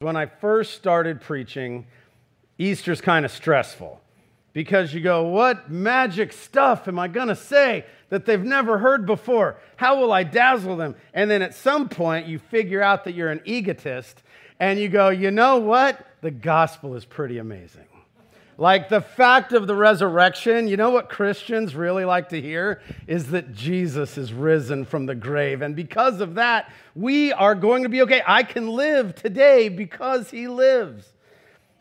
When I first started preaching, Easter's kind of stressful because you go, What magic stuff am I going to say that they've never heard before? How will I dazzle them? And then at some point, you figure out that you're an egotist and you go, You know what? The gospel is pretty amazing. Like the fact of the resurrection, you know what Christians really like to hear? Is that Jesus is risen from the grave. And because of that, we are going to be okay. I can live today because he lives.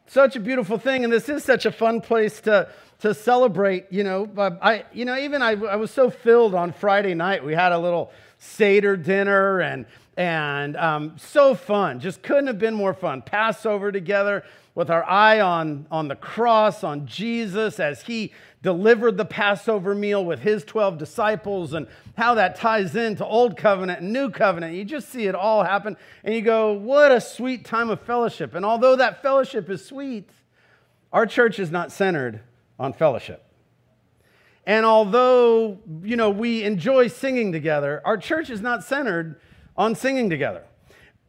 Such a beautiful thing. And this is such a fun place to, to celebrate. You know, I, you know even I, I was so filled on Friday night. We had a little Seder dinner and and um, so fun. Just couldn't have been more fun. Passover together, with our eye on, on the cross, on Jesus as he delivered the Passover meal with his 12 disciples and how that ties into Old Covenant and New Covenant. You just see it all happen and you go, what a sweet time of fellowship. And although that fellowship is sweet, our church is not centered on fellowship. And although, you know, we enjoy singing together, our church is not centered on singing together.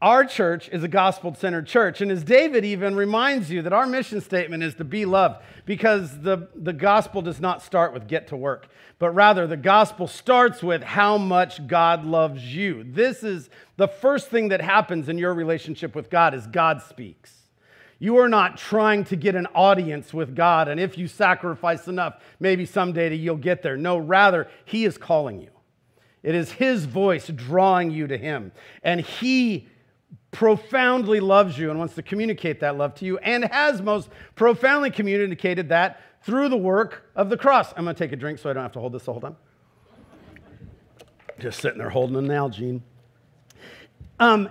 Our church is a gospel centered church. And as David even reminds you that our mission statement is to be loved because the, the gospel does not start with get to work, but rather the gospel starts with how much God loves you. This is the first thing that happens in your relationship with God is God speaks. You are not trying to get an audience with God, and if you sacrifice enough, maybe someday you'll get there. No, rather, He is calling you. It is His voice drawing you to Him, and He profoundly loves you and wants to communicate that love to you and has most profoundly communicated that through the work of the cross. I'm going to take a drink so I don't have to hold this the whole time. Just sitting there holding a Nalgene. Um,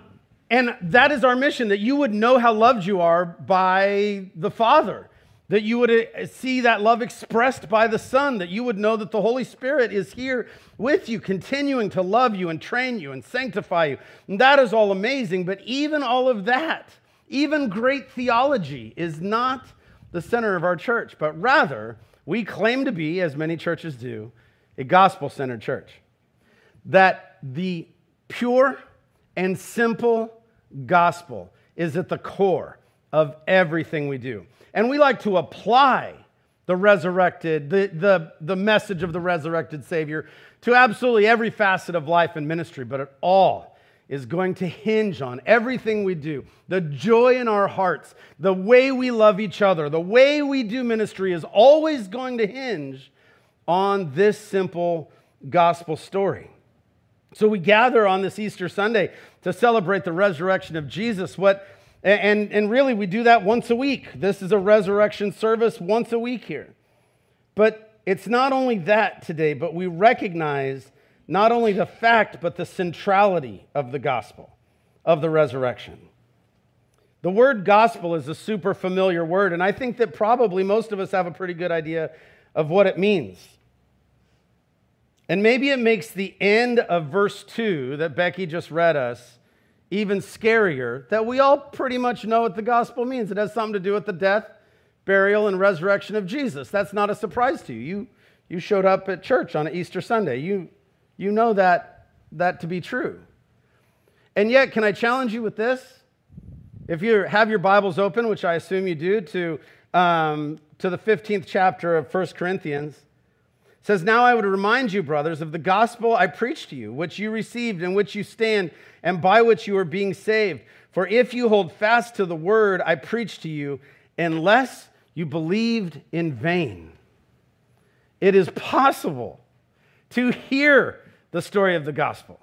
and that is our mission that you would know how loved you are by the Father that you would uh, see that love expressed by the Son, that you would know that the Holy Spirit is here with you, continuing to love you and train you and sanctify you. And that is all amazing. But even all of that, even great theology, is not the center of our church, but rather, we claim to be, as many churches do, a gospel centered church. That the pure and simple gospel is at the core of everything we do. And we like to apply the resurrected, the, the, the message of the resurrected Savior to absolutely every facet of life and ministry, but it all is going to hinge on everything we do. The joy in our hearts, the way we love each other, the way we do ministry is always going to hinge on this simple gospel story. So we gather on this Easter Sunday to celebrate the resurrection of Jesus. What and, and really, we do that once a week. This is a resurrection service once a week here. But it's not only that today, but we recognize not only the fact, but the centrality of the gospel, of the resurrection. The word gospel is a super familiar word, and I think that probably most of us have a pretty good idea of what it means. And maybe it makes the end of verse 2 that Becky just read us even scarier, that we all pretty much know what the gospel means. It has something to do with the death, burial, and resurrection of Jesus. That's not a surprise to you. You, you showed up at church on Easter Sunday. You, you know that, that to be true. And yet, can I challenge you with this? If you have your Bibles open, which I assume you do, to, um, to the 15th chapter of 1 Corinthians, says, Now I would remind you, brothers, of the gospel I preached to you, which you received, in which you stand, and by which you are being saved. For if you hold fast to the word I preached to you, unless you believed in vain, it is possible to hear the story of the gospel,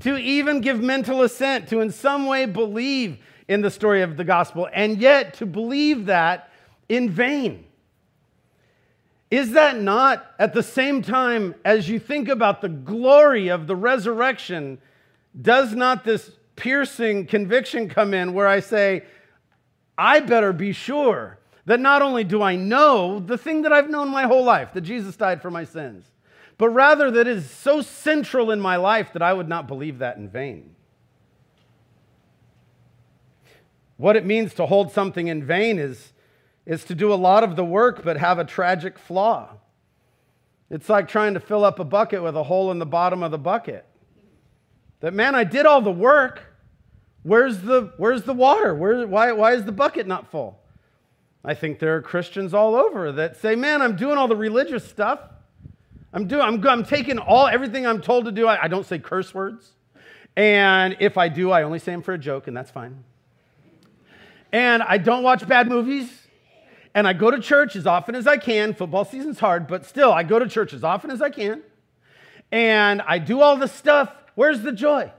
to even give mental assent, to in some way believe in the story of the gospel, and yet to believe that in vain. Is that not at the same time as you think about the glory of the resurrection? Does not this piercing conviction come in where I say, I better be sure that not only do I know the thing that I've known my whole life, that Jesus died for my sins, but rather that is so central in my life that I would not believe that in vain. What it means to hold something in vain is is to do a lot of the work but have a tragic flaw. It's like trying to fill up a bucket with a hole in the bottom of the bucket. That, man, I did all the work, Where's the, where's the water? Where, why, why is the bucket not full? I think there are Christians all over that say, man, I'm doing all the religious stuff. I'm doing, I'm, I'm taking all, everything I'm told to do. I, I don't say curse words. And if I do, I only say them for a joke, and that's fine. And I don't watch bad movies. And I go to church as often as I can. Football season's hard, but still, I go to church as often as I can. And I do all this stuff. Where's the joy?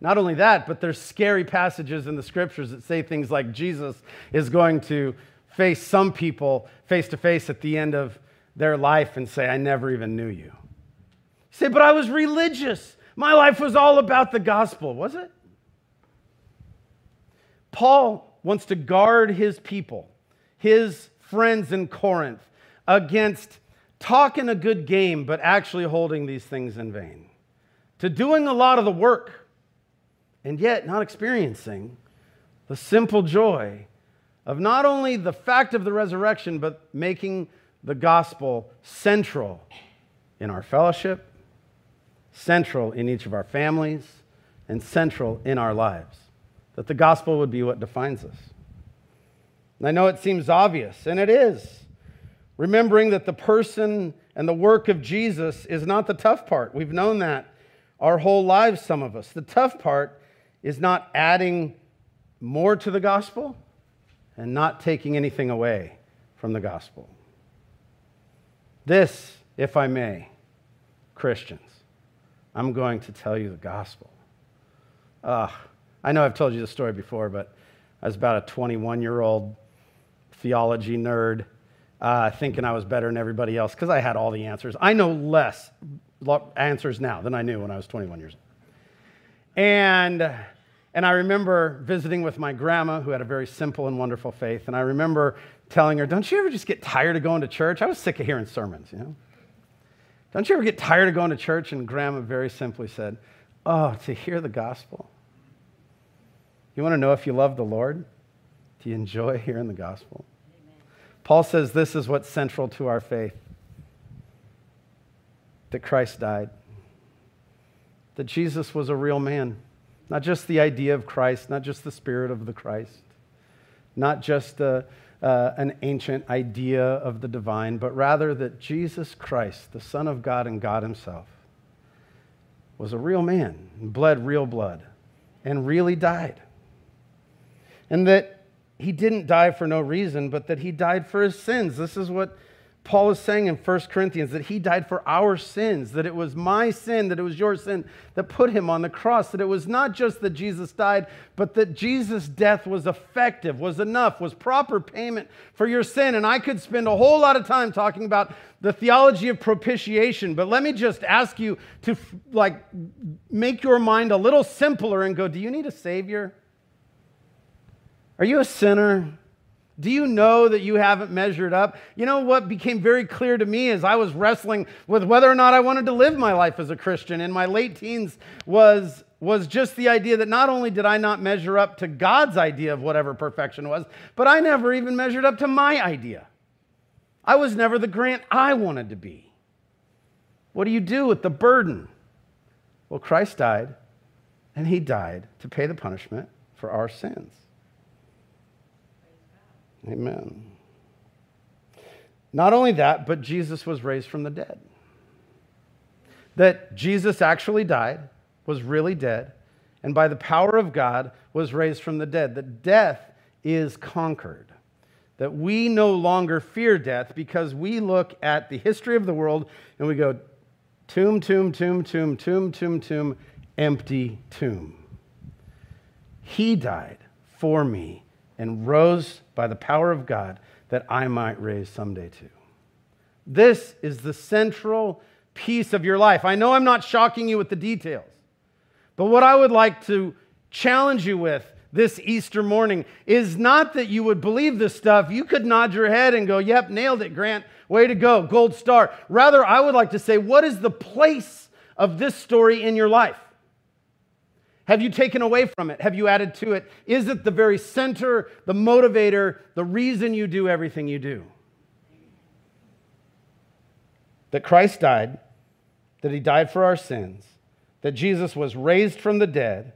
Not only that, but there's scary passages in the scriptures that say things like Jesus is going to face some people face to face at the end of their life and say, I never even knew you. you say, but I was religious. My life was all about the gospel, was it? Paul wants to guard his people, his friends in Corinth, against talking a good game, but actually holding these things in vain, to doing a lot of the work and yet not experiencing the simple joy of not only the fact of the resurrection, but making the gospel central in our fellowship, central in each of our families, and central in our lives. That the gospel would be what defines us. And I know it seems obvious, and it is. Remembering that the person and the work of Jesus is not the tough part. We've known that our whole lives, some of us. The tough part is not adding more to the gospel and not taking anything away from the gospel. This, if I may, Christians, I'm going to tell you the gospel. Uh, I know I've told you the story before, but I was about a 21 year old theology nerd, uh, thinking I was better than everybody else because I had all the answers. I know less answers now than I knew when I was 21 years old. And, and I remember visiting with my grandma, who had a very simple and wonderful faith. And I remember telling her, Don't you ever just get tired of going to church? I was sick of hearing sermons, you know? Don't you ever get tired of going to church? And grandma very simply said, Oh, to hear the gospel. You want to know if you love the Lord? Do you enjoy hearing the gospel? Amen. Paul says this is what's central to our faith that Christ died that Jesus was a real man. Not just the idea of Christ, not just the spirit of the Christ, not just a, uh, an ancient idea of the divine, but rather that Jesus Christ, the Son of God and God Himself, was a real man, bled real blood, and really died. And that He didn't die for no reason, but that He died for His sins. This is what Paul is saying in 1 Corinthians that he died for our sins, that it was my sin, that it was your sin that put him on the cross, that it was not just that Jesus died, but that Jesus' death was effective, was enough, was proper payment for your sin. And I could spend a whole lot of time talking about the theology of propitiation, but let me just ask you to like make your mind a little simpler and go, do you need a savior? Are you a sinner? Do you know that you haven't measured up? You know what became very clear to me as I was wrestling with whether or not I wanted to live my life as a Christian in my late teens was, was just the idea that not only did I not measure up to God's idea of whatever perfection was, but I never even measured up to my idea. I was never the Grant I wanted to be. What do you do with the burden? Well, Christ died, and he died to pay the punishment for our sins. Amen. Not only that, but Jesus was raised from the dead. That Jesus actually died, was really dead, and by the power of God was raised from the dead. That death is conquered. That we no longer fear death because we look at the history of the world and we go, tomb, tomb, tomb, tomb, tomb, tomb, tomb, empty tomb. He died for me and rose by the power of God that I might raise someday too. This is the central piece of your life. I know I'm not shocking you with the details, but what I would like to challenge you with this Easter morning is not that you would believe this stuff. You could nod your head and go, Yep, nailed it, Grant. Way to go, gold star. Rather, I would like to say, What is the place of this story in your life? Have you taken away from it? Have you added to it? Is it the very center, the motivator, the reason you do everything you do? That Christ died, that he died for our sins, that Jesus was raised from the dead,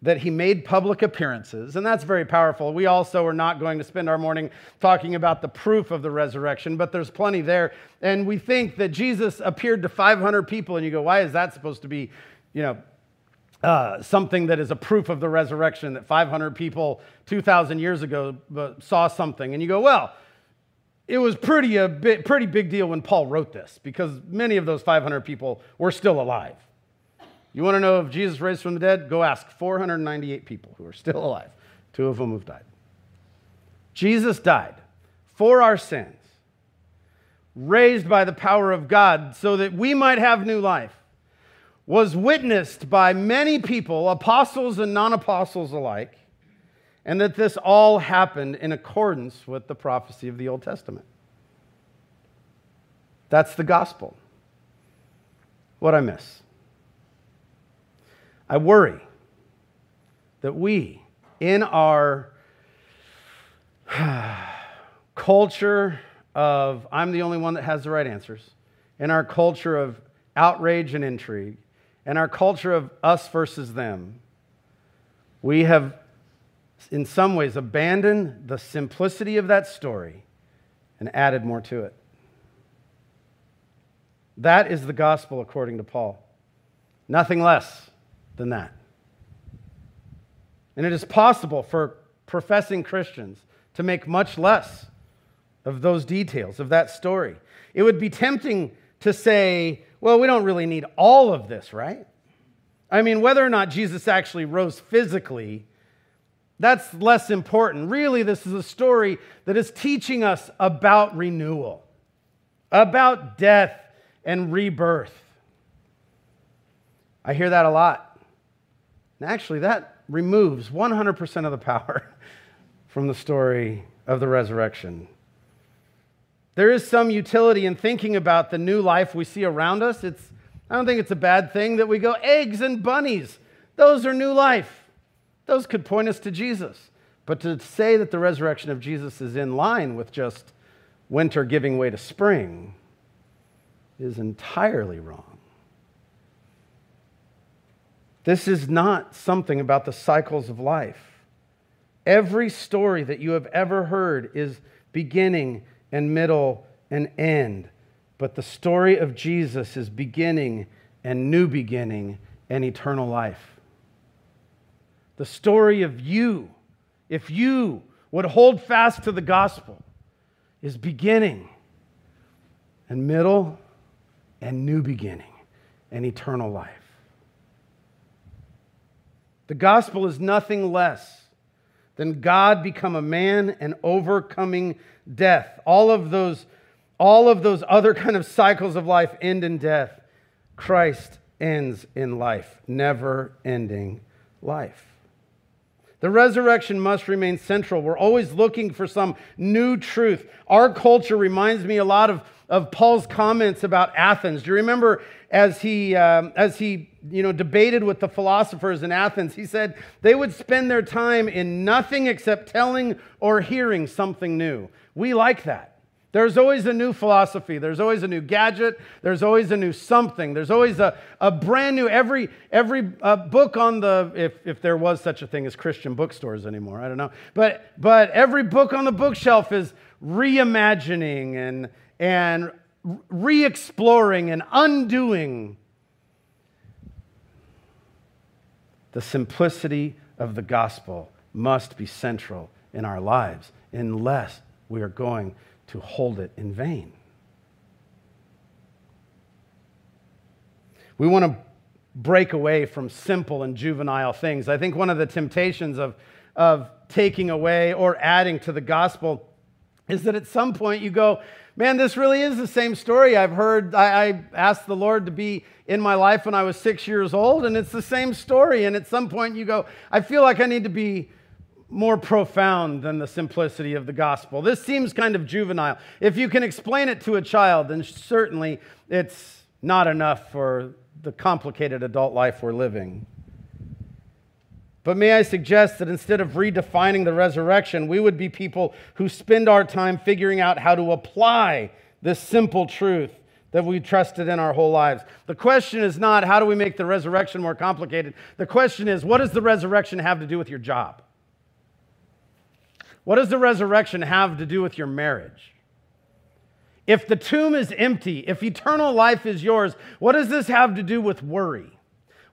that he made public appearances, and that's very powerful. We also are not going to spend our morning talking about the proof of the resurrection, but there's plenty there. And we think that Jesus appeared to 500 people, and you go, why is that supposed to be, you know, uh, something that is a proof of the resurrection that 500 people 2,000 years ago uh, saw something? And you go, well, it was pretty a bit, pretty big deal when Paul wrote this because many of those 500 people were still alive. You want to know if Jesus raised from the dead? Go ask 498 people who are still alive, two of them have died. Jesus died for our sins, raised by the power of God so that we might have new life, was witnessed by many people, apostles and non apostles alike, and that this all happened in accordance with the prophecy of the Old Testament. That's the gospel. What I miss? I worry that we, in our culture of I'm the only one that has the right answers, in our culture of outrage and intrigue, in our culture of us versus them, we have in some ways abandoned the simplicity of that story and added more to it. That is the gospel according to Paul. Nothing less than that. And it is possible for professing Christians to make much less of those details of that story. It would be tempting to say, well, we don't really need all of this, right? I mean, whether or not Jesus actually rose physically, that's less important. Really, this is a story that is teaching us about renewal, about death and rebirth. I hear that a lot. And actually, that removes 100% of the power from the story of the resurrection. There is some utility in thinking about the new life we see around us. It's, I don't think it's a bad thing that we go, eggs and bunnies, those are new life. Those could point us to Jesus. But to say that the resurrection of Jesus is in line with just winter giving way to spring is entirely wrong. This is not something about the cycles of life. Every story that you have ever heard is beginning and middle and end. But the story of Jesus is beginning and new beginning and eternal life. The story of you, if you would hold fast to the gospel, is beginning and middle and new beginning and eternal life. The gospel is nothing less than God become a man and overcoming death. All of those, all of those other kind of cycles of life end in death. Christ ends in life, never ending life. The resurrection must remain central. We're always looking for some new truth. Our culture reminds me a lot of, of Paul's comments about Athens. Do you remember as he, um, as he you know, debated with the philosophers in Athens, he said they would spend their time in nothing except telling or hearing something new. We like that. There's always a new philosophy. There's always a new gadget. There's always a new something. There's always a, a brand new, every, every uh, book on the, if, if there was such a thing as Christian bookstores anymore, I don't know. But, but every book on the bookshelf is reimagining and, and re exploring and undoing the simplicity of the gospel must be central in our lives unless we are going to hold it in vain. We want to break away from simple and juvenile things. I think one of the temptations of, of taking away or adding to the gospel is that at some point you go, man, this really is the same story I've heard. I, I, asked the Lord to be in my life when I was six years old, and it's the same story. And at some point you go, I feel like I need to be more profound than the simplicity of the gospel. This seems kind of juvenile. If you can explain it to a child, then certainly it's not enough for the complicated adult life we're living. But may I suggest that instead of redefining the resurrection, we would be people who spend our time figuring out how to apply this simple truth that we trusted in our whole lives. The question is not how do we make the resurrection more complicated? The question is what does the resurrection have to do with your job? What does the resurrection have to do with your marriage? If the tomb is empty, if eternal life is yours, what does this have to do with worry?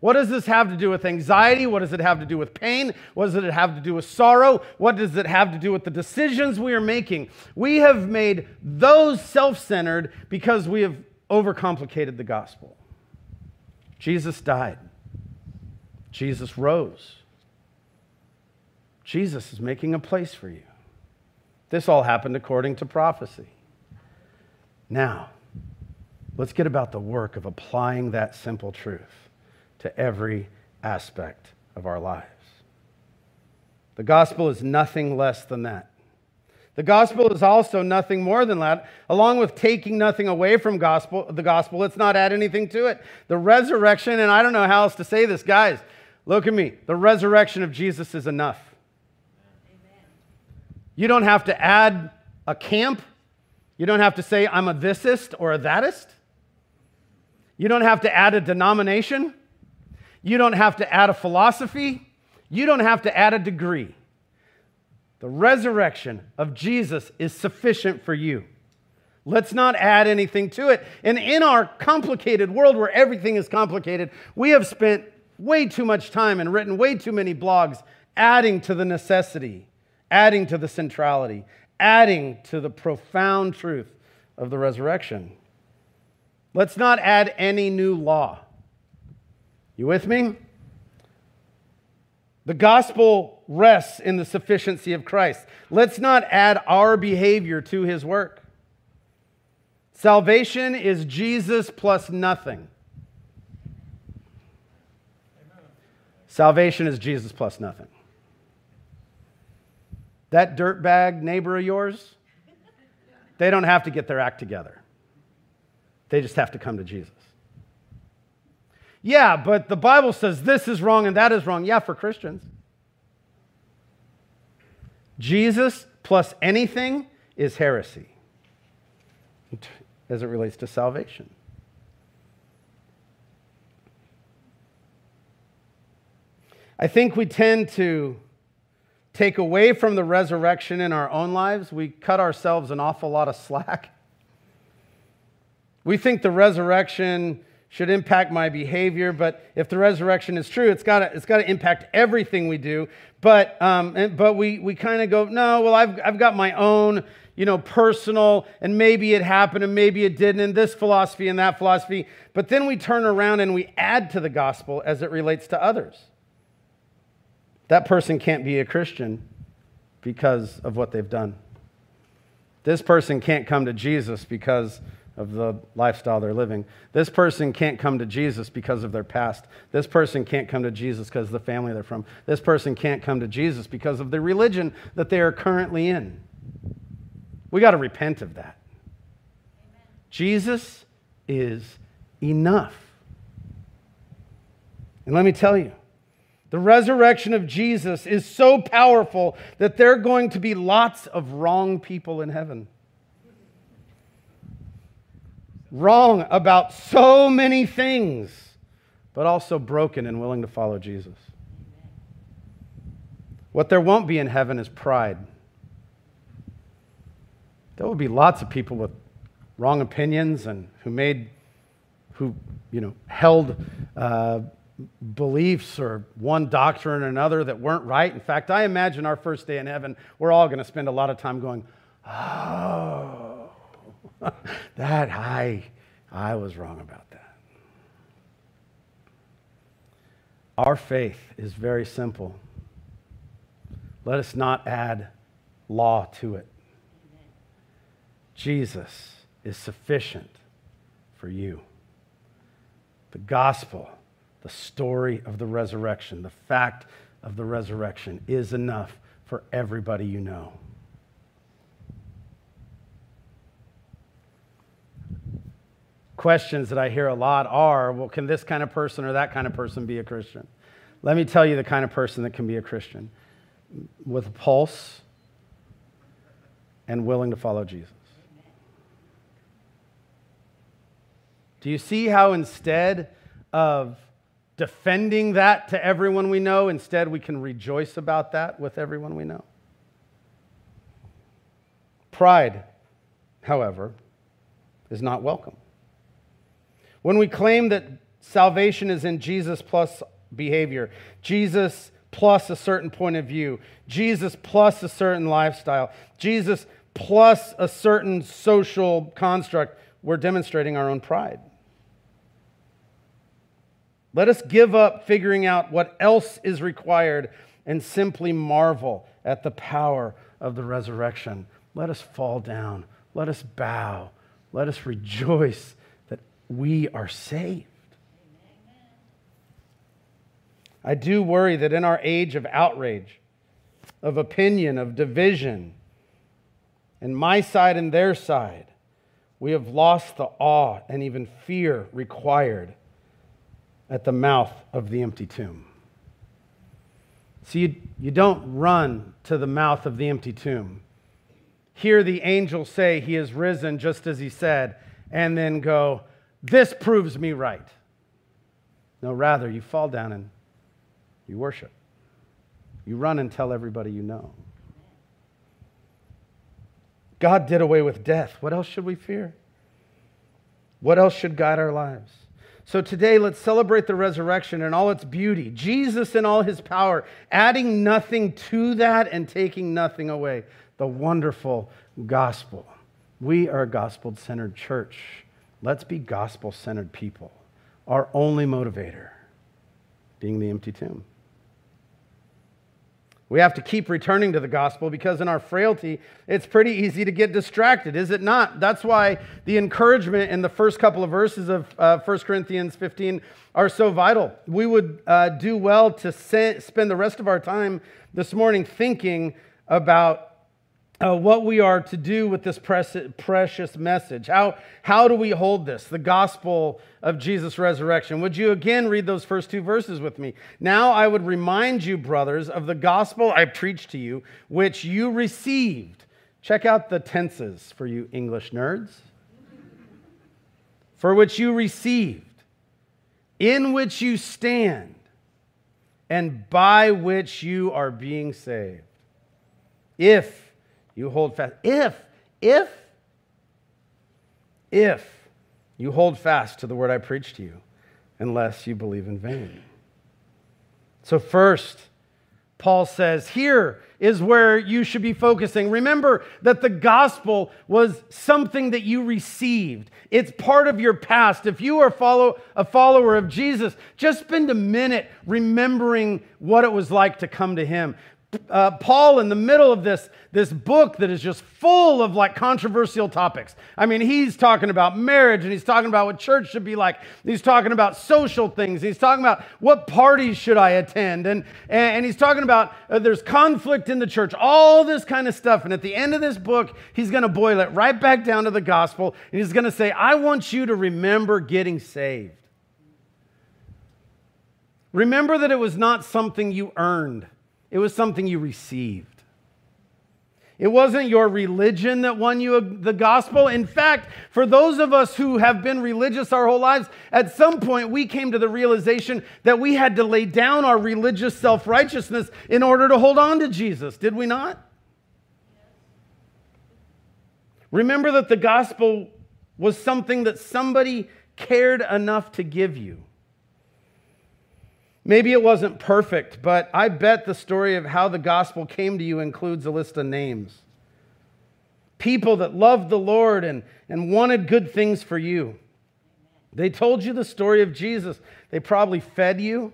What does this have to do with anxiety? What does it have to do with pain? What does it have to do with sorrow? What does it have to do with the decisions we are making? We have made those self centered because we have overcomplicated the gospel. Jesus died, Jesus rose. Jesus is making a place for you. This all happened according to prophecy. Now, let's get about the work of applying that simple truth to every aspect of our lives. The gospel is nothing less than that. The gospel is also nothing more than that. Along with taking nothing away from gospel, the gospel, let's not add anything to it. The resurrection, and I don't know how else to say this, guys, look at me. The resurrection of Jesus is enough. Amen. You don't have to add a camp you don't have to say, I'm a thisist or a thatist. You don't have to add a denomination. You don't have to add a philosophy. You don't have to add a degree. The resurrection of Jesus is sufficient for you. Let's not add anything to it. And in our complicated world where everything is complicated, we have spent way too much time and written way too many blogs adding to the necessity, adding to the centrality, adding to the profound truth of the resurrection. Let's not add any new law. You with me? The gospel rests in the sufficiency of Christ. Let's not add our behavior to his work. Salvation is Jesus plus nothing. Salvation is Jesus plus nothing. That dirtbag neighbor of yours, they don't have to get their act together. They just have to come to Jesus. Yeah, but the Bible says this is wrong and that is wrong. Yeah, for Christians. Jesus plus anything is heresy as it relates to salvation. I think we tend to take away from the resurrection in our own lives, we cut ourselves an awful lot of slack. We think the resurrection should impact my behavior, but if the resurrection is true, it's got it's to impact everything we do. But um, and, but we we kind of go, no, well, I've I've got my own, you know, personal, and maybe it happened and maybe it didn't, and this philosophy and that philosophy. But then we turn around and we add to the gospel as it relates to others that person can't be a Christian because of what they've done. This person can't come to Jesus because of the lifestyle they're living. This person can't come to Jesus because of their past. This person can't come to Jesus because of the family they're from. This person can't come to Jesus because of the religion that they are currently in. We got to repent of that. Amen. Jesus is enough. And let me tell you, the resurrection of Jesus is so powerful that there are going to be lots of wrong people in heaven. Wrong about so many things, but also broken and willing to follow Jesus. What there won't be in heaven is pride. There will be lots of people with wrong opinions and who made, who, you know, held. Uh, beliefs or one doctrine or another that weren't right. In fact, I imagine our first day in heaven, we're all going to spend a lot of time going, oh, that I, I was wrong about that. Our faith is very simple. Let us not add law to it. Jesus is sufficient for you. The gospel the story of the resurrection, the fact of the resurrection is enough for everybody you know. Questions that I hear a lot are well, can this kind of person or that kind of person be a Christian? Let me tell you the kind of person that can be a Christian with a pulse and willing to follow Jesus. Do you see how instead of defending that to everyone we know, instead we can rejoice about that with everyone we know? Pride, however, is not welcome. When we claim that salvation is in Jesus plus behavior, Jesus plus a certain point of view, Jesus plus a certain lifestyle, Jesus plus a certain social construct, we're demonstrating our own pride. Let us give up figuring out what else is required and simply marvel at the power of the resurrection. Let us fall down. Let us bow. Let us rejoice we are saved. I do worry that in our age of outrage, of opinion, of division, and my side and their side, we have lost the awe and even fear required at the mouth of the empty tomb. See, you, you don't run to the mouth of the empty tomb. Hear the angel say, He is risen, just as he said, and then go, This proves me right. No, rather, you fall down and you worship. You run and tell everybody you know. God did away with death. What else should we fear? What else should guide our lives? So today, let's celebrate the resurrection and all its beauty. Jesus in all his power, adding nothing to that and taking nothing away. The wonderful gospel. We are a gospel centered church. Let's be gospel centered people. Our only motivator being the empty tomb. We have to keep returning to the gospel because in our frailty, it's pretty easy to get distracted, is it not? That's why the encouragement in the first couple of verses of uh, 1 Corinthians 15 are so vital. We would uh, do well to spend the rest of our time this morning thinking about uh, what we are to do with this precious message. How, how do we hold this, the gospel of Jesus' resurrection? Would you again read those first two verses with me? Now I would remind you, brothers, of the gospel I preached to you, which you received. Check out the tenses for you English nerds. For which you received, in which you stand, and by which you are being saved. If you hold fast. If, if, if you hold fast to the word I preached to you, unless you believe in vain. So, first, Paul says, here is where you should be focusing. Remember that the gospel was something that you received. It's part of your past. If you are follow, a follower of Jesus, just spend a minute remembering what it was like to come to him uh, Paul in the middle of this, this book that is just full of like controversial topics. I mean, he's talking about marriage and he's talking about what church should be like. He's talking about social things. He's talking about what parties should I attend. And, and he's talking about uh, there's conflict in the church, all this kind of stuff. And at the end of this book, he's going to boil it right back down to the gospel. And he's going to say, I want you to remember getting saved. Remember that it was not something you earned. It was something you received. It wasn't your religion that won you the gospel. In fact, for those of us who have been religious our whole lives, at some point we came to the realization that we had to lay down our religious self righteousness in order to hold on to Jesus. Did we not? Remember that the gospel was something that somebody cared enough to give you. Maybe it wasn't perfect, but I bet the story of how the gospel came to you includes a list of names. People that loved the Lord and, and wanted good things for you. They told you the story of Jesus. They probably fed you,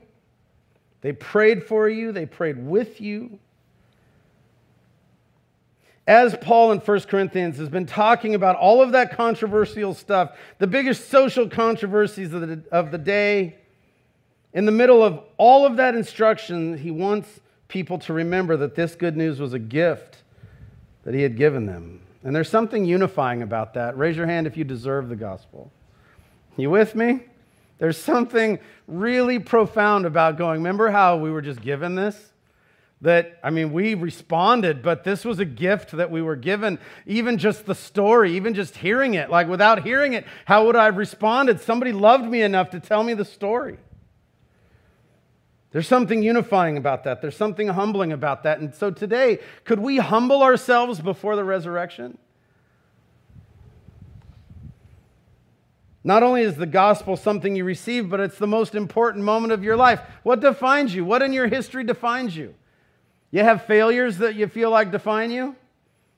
they prayed for you, they prayed with you. As Paul in 1 Corinthians has been talking about all of that controversial stuff, the biggest social controversies of the, of the day, in the middle of all of that instruction, he wants people to remember that this good news was a gift that he had given them. And there's something unifying about that. Raise your hand if you deserve the gospel. You with me? There's something really profound about going, remember how we were just given this? that, I mean, we responded, but this was a gift that we were given. Even just the story, even just hearing it, like without hearing it, how would I have responded? Somebody loved me enough to tell me the story. There's something unifying about that. There's something humbling about that. And so today, could we humble ourselves before the resurrection? Not only is the gospel something you receive, but it's the most important moment of your life. What defines you? What in your history defines you? You have failures that you feel like define you?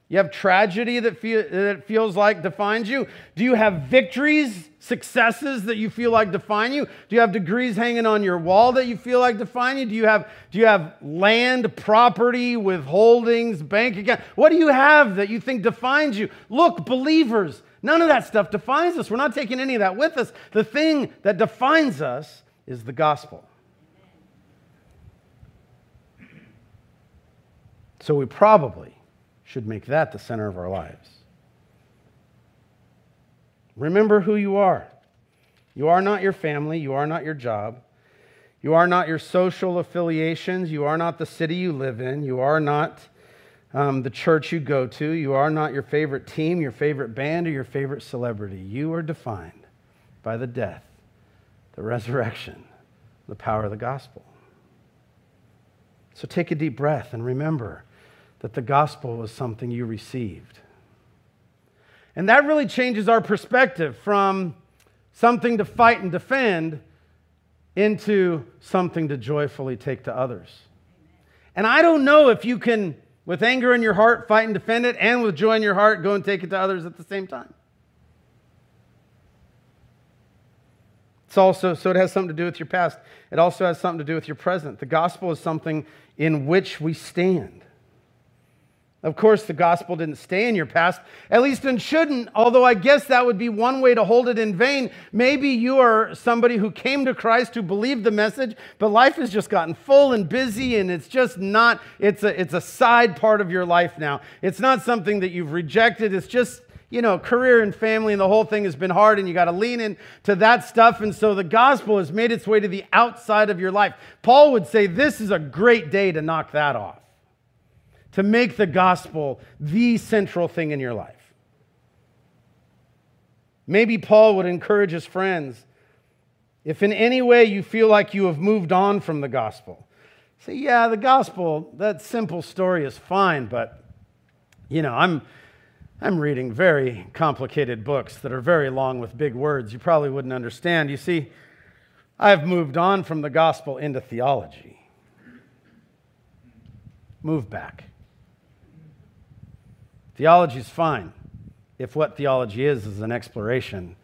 You have tragedy that, feel, that feels like defines you? Do you have victories, successes that you feel like define you? Do you have degrees hanging on your wall that you feel like define you? Do you have, do you have land, property, withholdings, bank account? What do you have that you think defines you? Look, believers, none of that stuff defines us. We're not taking any of that with us. The thing that defines us is the gospel. So we probably should make that the center of our lives. Remember who you are. You are not your family, you are not your job. You are not your social affiliations. You are not the city you live in. You are not um, the church you go to. You are not your favorite team, your favorite band, or your favorite celebrity. You are defined by the death, the resurrection, the power of the gospel. So take a deep breath and remember that the gospel was something you received. And that really changes our perspective from something to fight and defend into something to joyfully take to others. And I don't know if you can, with anger in your heart, fight and defend it, and with joy in your heart, go and take it to others at the same time. It's also, so it has something to do with your past. It also has something to do with your present. The gospel is something in which we stand. Of course, the gospel didn't stay in your past, at least and shouldn't, although I guess that would be one way to hold it in vain. Maybe you are somebody who came to Christ, who believed the message, but life has just gotten full and busy, and it's just not, it's a, it's a side part of your life now. It's not something that you've rejected, it's just, you know, career and family, and the whole thing has been hard, and you got to lean into that stuff. And so the gospel has made its way to the outside of your life. Paul would say this is a great day to knock that off to make the gospel the central thing in your life. Maybe Paul would encourage his friends if in any way you feel like you have moved on from the gospel, say, yeah, the gospel, that simple story is fine, but, you know, I'm. I'm reading very complicated books that are very long with big words you probably wouldn't understand. You see, I've moved on from the gospel into theology. Move back. Theology is fine if what theology is is an exploration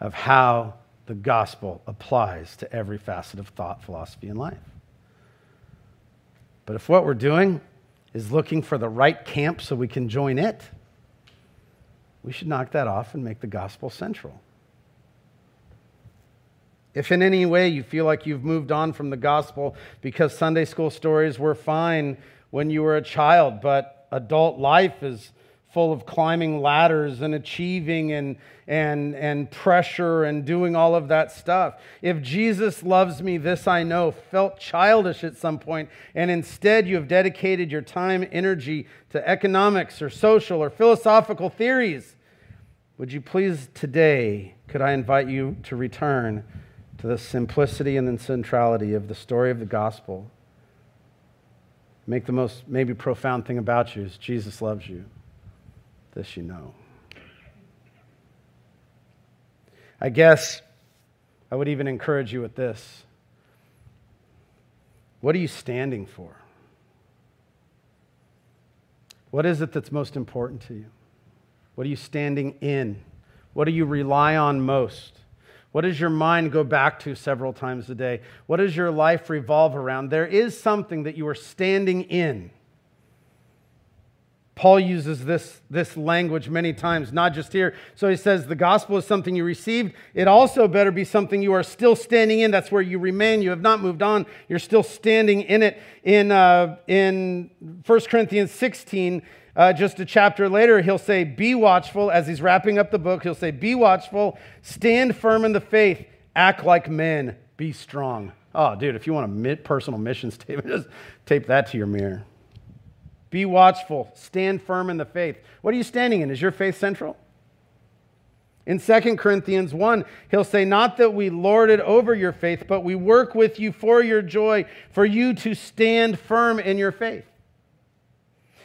of how the gospel applies to every facet of thought, philosophy, and life. But if what we're doing is looking for the right camp so we can join it, we should knock that off and make the gospel central. If in any way you feel like you've moved on from the gospel because Sunday school stories were fine when you were a child, but adult life is full of climbing ladders and achieving and, and, and pressure and doing all of that stuff. If Jesus loves me, this I know, felt childish at some point, and instead you have dedicated your time, energy to economics or social or philosophical theories, would you please today, could I invite you to return to the simplicity and the centrality of the story of the gospel? Make the most maybe profound thing about you is Jesus loves you. This you know. I guess I would even encourage you with this. What are you standing for? What is it that's most important to you? What are you standing in? What do you rely on most? What does your mind go back to several times a day? What does your life revolve around? There is something that you are standing in. Paul uses this, this language many times, not just here. So he says the gospel is something you received. It also better be something you are still standing in. That's where you remain. You have not moved on. You're still standing in it. In, uh, in 1 Corinthians 16, uh, just a chapter later, he'll say, Be watchful. As he's wrapping up the book, he'll say, Be watchful, stand firm in the faith, act like men, be strong. Oh, dude, if you want a personal mission statement, just tape that to your mirror. Be watchful, stand firm in the faith. What are you standing in? Is your faith central? In 2 Corinthians 1, he'll say, Not that we lord it over your faith, but we work with you for your joy, for you to stand firm in your faith.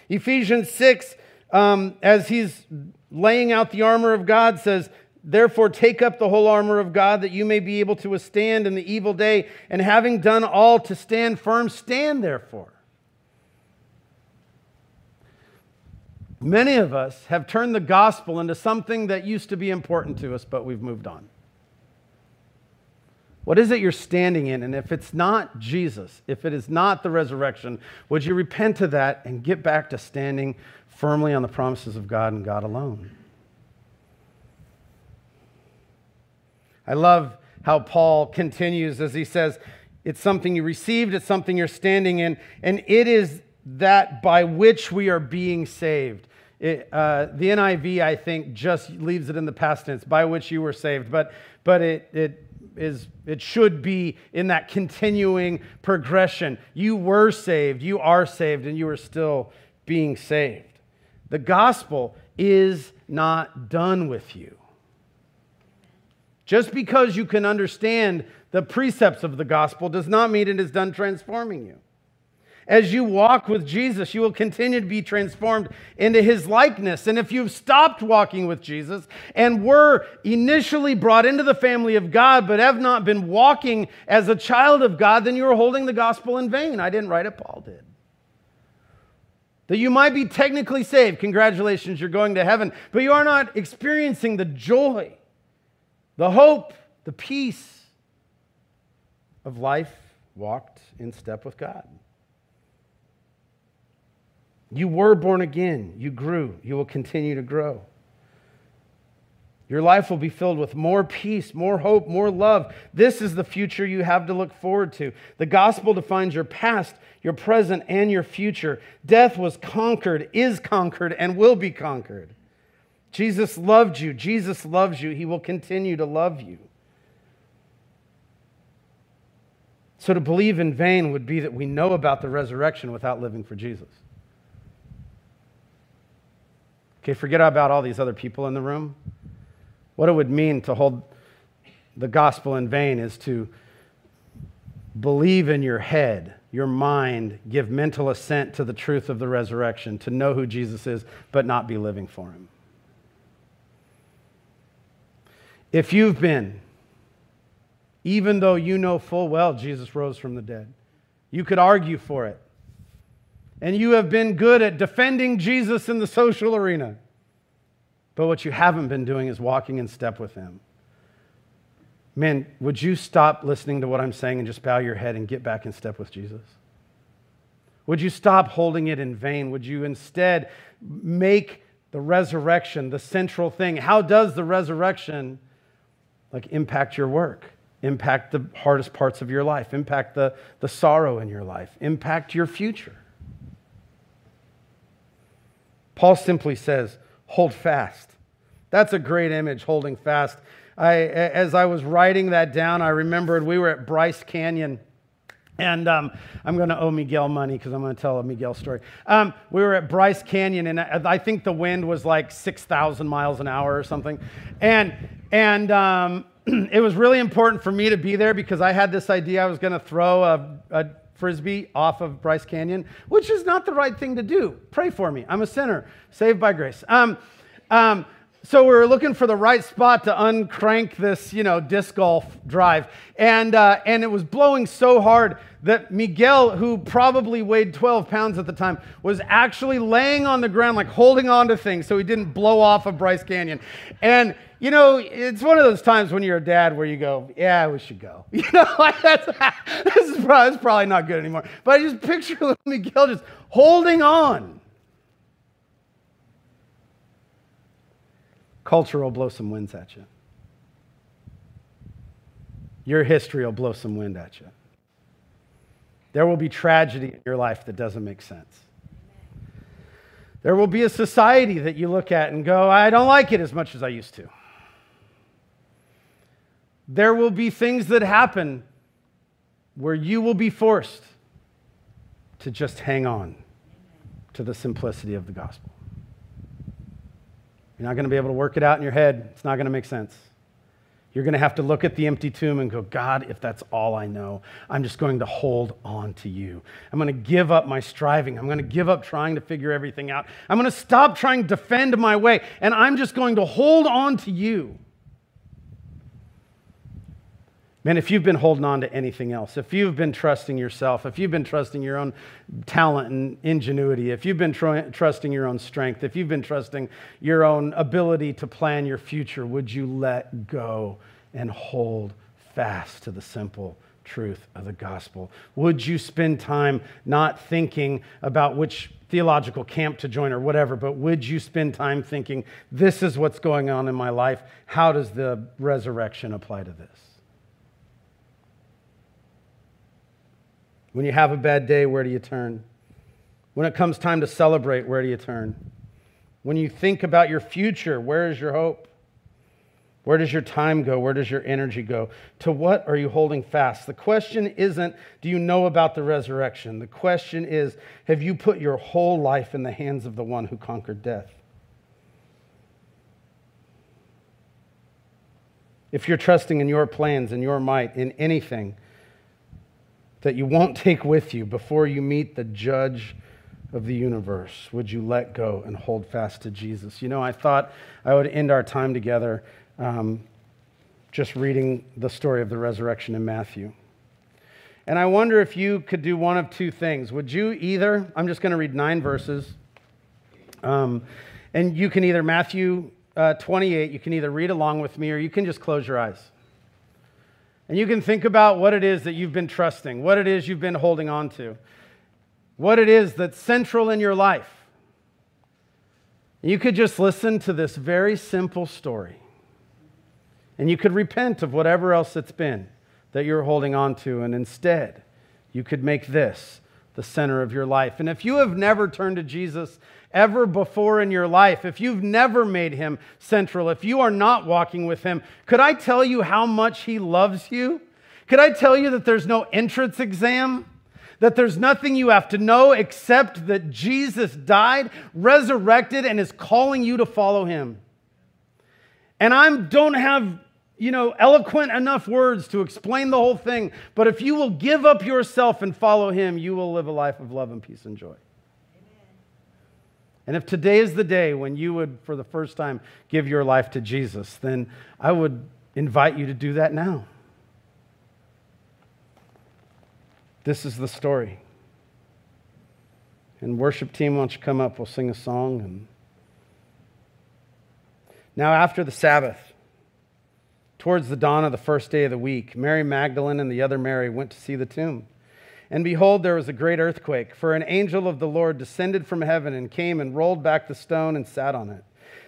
Ephesians 6, um, as he's laying out the armor of God, says, Therefore, take up the whole armor of God that you may be able to withstand in the evil day, and having done all to stand firm, stand therefore. Many of us have turned the gospel into something that used to be important to us, but we've moved on. What is it you're standing in? And if it's not Jesus, if it is not the resurrection, would you repent of that and get back to standing firmly on the promises of God and God alone? I love how Paul continues as he says, It's something you received, it's something you're standing in, and it is that by which we are being saved. It, uh, the NIV, I think, just leaves it in the past tense, by which you were saved, but, but it, it, is, it should be in that continuing progression. You were saved, you are saved, and you are still being saved. The gospel is not done with you. Just because you can understand the precepts of the gospel does not mean it is done transforming you. As you walk with Jesus, you will continue to be transformed into his likeness. And if you've stopped walking with Jesus and were initially brought into the family of God, but have not been walking as a child of God, then you are holding the gospel in vain. I didn't write it, Paul did. That you might be technically saved. Congratulations, you're going to heaven. But you are not experiencing the joy, the hope, the peace of life walked in step with God. You were born again. You grew. You will continue to grow. Your life will be filled with more peace, more hope, more love. This is the future you have to look forward to. The gospel defines your past, your present, and your future. Death was conquered, is conquered, and will be conquered. Jesus loved you. Jesus loves you. He will continue to love you. So to believe in vain would be that we know about the resurrection without living for Jesus. Okay, forget about all these other people in the room. What it would mean to hold the gospel in vain is to believe in your head, your mind, give mental assent to the truth of the resurrection, to know who Jesus is, but not be living for him. If you've been, even though you know full well Jesus rose from the dead, you could argue for it and you have been good at defending Jesus in the social arena. But what you haven't been doing is walking in step with him. Man, would you stop listening to what I'm saying and just bow your head and get back in step with Jesus? Would you stop holding it in vain? Would you instead make the resurrection the central thing? How does the resurrection like impact your work? Impact the hardest parts of your life, impact the, the sorrow in your life, impact your future. Paul simply says, hold fast. That's a great image, holding fast. I, as I was writing that down, I remembered we were at Bryce Canyon. And um, I'm going to owe Miguel money because I'm going to tell a Miguel story. Um, we were at Bryce Canyon, and I think the wind was like 6,000 miles an hour or something. And, and um, it was really important for me to be there because I had this idea I was going to throw a, a frisbee off of Bryce Canyon, which is not the right thing to do. Pray for me. I'm a sinner, saved by grace. Um, um, so we were looking for the right spot to uncrank this, you know, disc golf drive, and uh, and it was blowing so hard that Miguel, who probably weighed 12 pounds at the time, was actually laying on the ground, like holding on to things, so he didn't blow off of Bryce Canyon, and you know, it's one of those times when you're a dad where you go, yeah, we should go. You know, like that's, this is probably, it's probably not good anymore. But I just picture Miguel just holding on. Culture will blow some winds at you. Your history will blow some wind at you. There will be tragedy in your life that doesn't make sense. There will be a society that you look at and go, I don't like it as much as I used to. There will be things that happen where you will be forced to just hang on to the simplicity of the gospel. You're not going to be able to work it out in your head, it's not going to make sense. You're going to have to look at the empty tomb and go, God, if that's all I know, I'm just going to hold on to you. I'm going to give up my striving. I'm going to give up trying to figure everything out. I'm going to stop trying to defend my way, and I'm just going to hold on to you. Man, if you've been holding on to anything else, if you've been trusting yourself, if you've been trusting your own talent and ingenuity, if you've been tr- trusting your own strength, if you've been trusting your own ability to plan your future, would you let go and hold fast to the simple truth of the gospel? Would you spend time not thinking about which theological camp to join or whatever, but would you spend time thinking, this is what's going on in my life? How does the resurrection apply to this? When you have a bad day, where do you turn? When it comes time to celebrate, where do you turn? When you think about your future, where is your hope? Where does your time go? Where does your energy go? To what are you holding fast? The question isn't, do you know about the resurrection? The question is, have you put your whole life in the hands of the one who conquered death? If you're trusting in your plans in your might in anything, that you won't take with you before you meet the judge of the universe? Would you let go and hold fast to Jesus? You know, I thought I would end our time together um, just reading the story of the resurrection in Matthew. And I wonder if you could do one of two things. Would you either, I'm just going to read nine verses, um, and you can either, Matthew uh, 28, you can either read along with me or you can just close your eyes. And you can think about what it is that you've been trusting, what it is you've been holding on to, what it is that's central in your life. You could just listen to this very simple story. And you could repent of whatever else it's been that you're holding on to. And instead, you could make this the center of your life. And if you have never turned to Jesus ever before in your life, if you've never made him central, if you are not walking with him, could I tell you how much he loves you? Could I tell you that there's no entrance exam? That there's nothing you have to know except that Jesus died, resurrected, and is calling you to follow him. And I don't have you know, eloquent enough words to explain the whole thing, but if you will give up yourself and follow him, you will live a life of love and peace and joy. And if today is the day when you would, for the first time, give your life to Jesus, then I would invite you to do that now. This is the story. And worship team, why don't you come up? We'll sing a song. And now, after the Sabbath, towards the dawn of the first day of the week, Mary Magdalene and the other Mary went to see the tomb. And behold, there was a great earthquake, for an angel of the Lord descended from heaven and came and rolled back the stone and sat on it.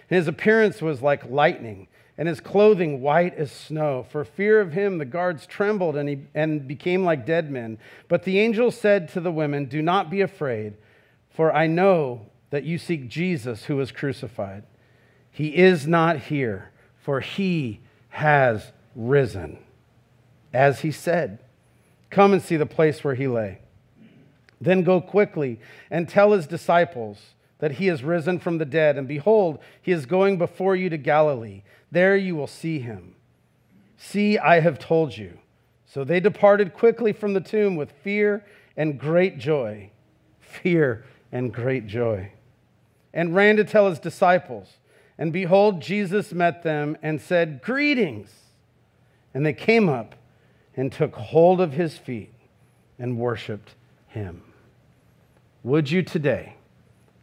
His appearance was like lightning, and his clothing white as snow. For fear of him, the guards trembled and, he, and became like dead men. But the angel said to the women, Do not be afraid, for I know that you seek Jesus who was crucified. He is not here, for he has risen, as he said. Come and see the place where he lay. Then go quickly and tell his disciples that he is risen from the dead, and behold, he is going before you to Galilee. There you will see him. See, I have told you. So they departed quickly from the tomb with fear and great joy. Fear and great joy. And ran to tell his disciples. And behold, Jesus met them and said, Greetings. And they came up and took hold of his feet and worshiped him. Would you today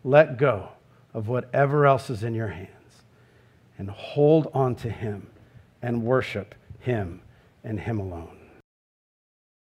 let go of whatever else is in your hands and hold on to him and worship him and him alone?